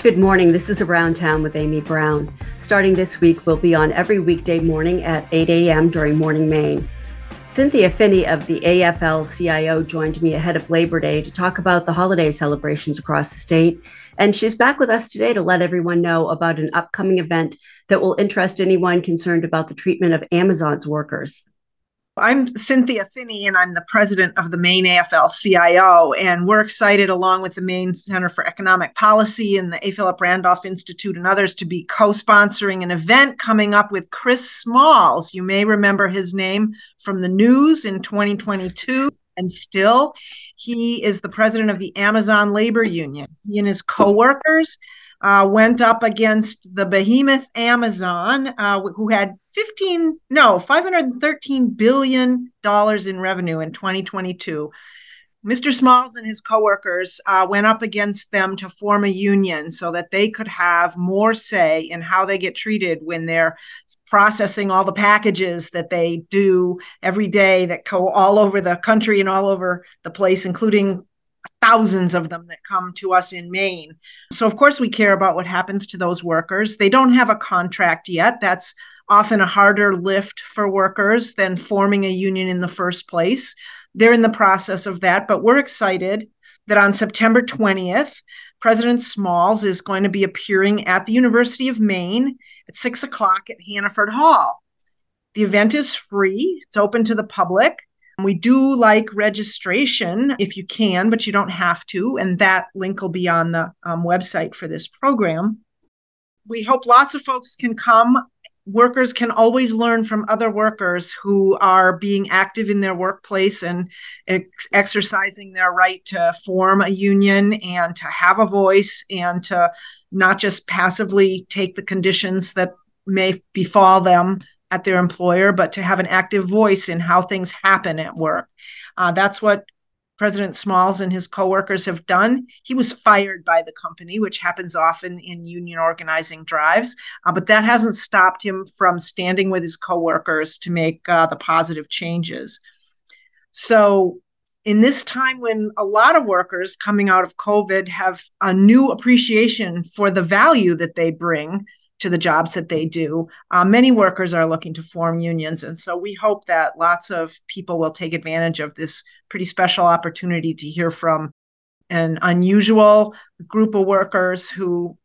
Good morning. This is Around Town with Amy Browne. Starting this week, we'll be on every weekday morning at 8 a.m. during Morning Maine. Cynthia Phinney of the AFL CIO joined me ahead of Labor Day to talk about the holiday celebrations across the state. And she's back with us today to let everyone know about an upcoming event that will interest anyone concerned about the treatment of Amazon's workers. I'm Cynthia Phinney, and I'm the president of the Maine AFL CIO. And we're excited, along with the Maine Center for Economic Policy and the A. Philip Randolph Institute and others, to be co sponsoring an event coming up with Chris Smalls. You may remember his name from the news in 2022. And still, he is the president of the Amazon Labor Union. He and his coworkers uh, went up against the behemoth Amazon, uh, who had 15, no, 513 billion dollars in revenue in 2022. Mr. Smalls and his coworkers uh, went up against them to form a union so that they could have more say in how they get treated when they're processing all the packages that they do every day that go all over the country and all over the place, including thousands of them that come to us in Maine. So, of course, we care about what happens to those workers. They don't have a contract yet. That's often a harder lift for workers than forming a union in the first place. They're in the process of that, but we're excited that on September 20th, President Smalls is going to be appearing at the University of Maine at six o'clock at Hannaford Hall. The event is free, it's open to the public. We do like registration if you can, but you don't have to. And that link will be on the um, website for this program. We hope lots of folks can come. Workers can always learn from other workers who are being active in their workplace and ex- exercising their right to form a union and to have a voice and to not just passively take the conditions that may befall them at their employer, but to have an active voice in how things happen at work. Uh, that's what President Smalls and his coworkers have done. He was fired by the company, which happens often in union organizing drives, uh, but that hasn't stopped him from standing with his coworkers to make uh, the positive changes. So, in this time when a lot of workers coming out of COVID have a new appreciation for the value that they bring to the jobs that they do. Uh, many workers are looking to form unions. And so we hope that lots of people will take advantage of this pretty special opportunity to hear from an unusual group of workers who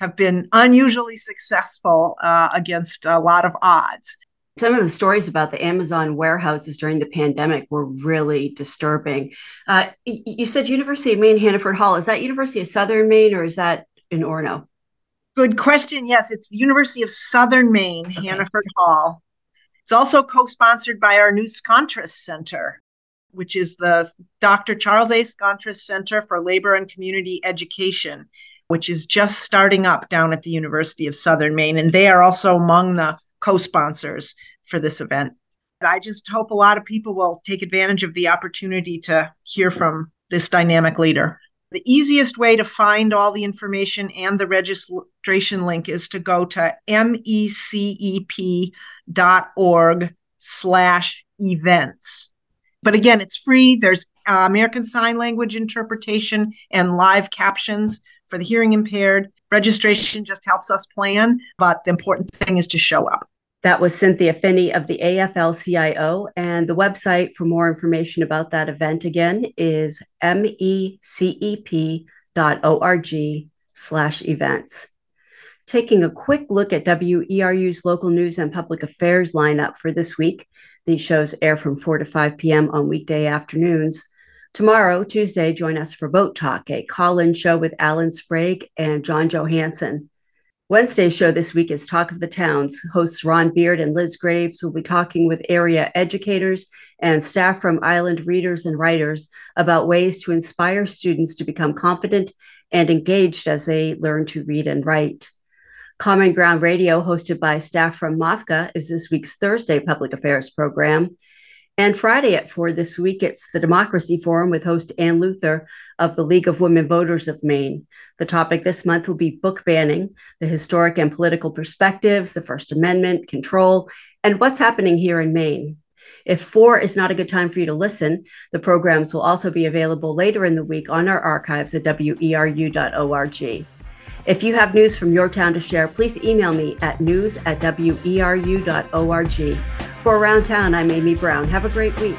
have been unusually successful uh, against a lot of odds. Some of the stories about the Amazon warehouses during the pandemic were really disturbing. Uh, you said University of Maine, Hannaford Hall. Is that University of Southern Maine or is that in Orono? Good question. Yes, it's the University of Southern Maine, okay. Hannaford Hall. It's also co sponsored by our new Scontras Center, which is the Dr. Charles A. Scontras Center for Labor and Community Education, which is just starting up down at the University of Southern Maine. And they are also among the co sponsors for this event. I just hope a lot of people will take advantage of the opportunity to hear from this dynamic leader. The easiest way to find all the information and the registration link is to go to mecep.org slash events. But again, it's free. There's uh, American Sign Language interpretation and live captions for the hearing impaired. Registration just helps us plan, but the important thing is to show up. That was Cynthia Phinney of the AFL CIO. And the website for more information about that event again is mecep.org slash events. Taking a quick look at WERU's local news and public affairs lineup for this week. These shows air from 4 to 5 p.m. on weekday afternoons. Tomorrow, Tuesday, join us for Boat Talk, a call in show with Alan Sprague and John Johansson. Wednesday's show this week is Talk of the Towns. Hosts Ron Beard and Liz Graves will be talking with area educators and staff from Island readers and writers about ways to inspire students to become confident and engaged as they learn to read and write. Common Ground Radio, hosted by staff from MOFGA, is this week's Thursday public affairs program. And Friday at 4 this week, it's the Democracy Forum with host Ann Luther of the League of Women Voters of Maine. The topic this month will be book banning, the historic and political perspectives, the First Amendment, control, and what's happening here in Maine. If four is not a good time for you to listen, the programs will also be available later in the week on our archives at weru.org. If you have news from your town to share, please email me at news at weru.org. For Around Town, I'm Amy Browne. Have a great week.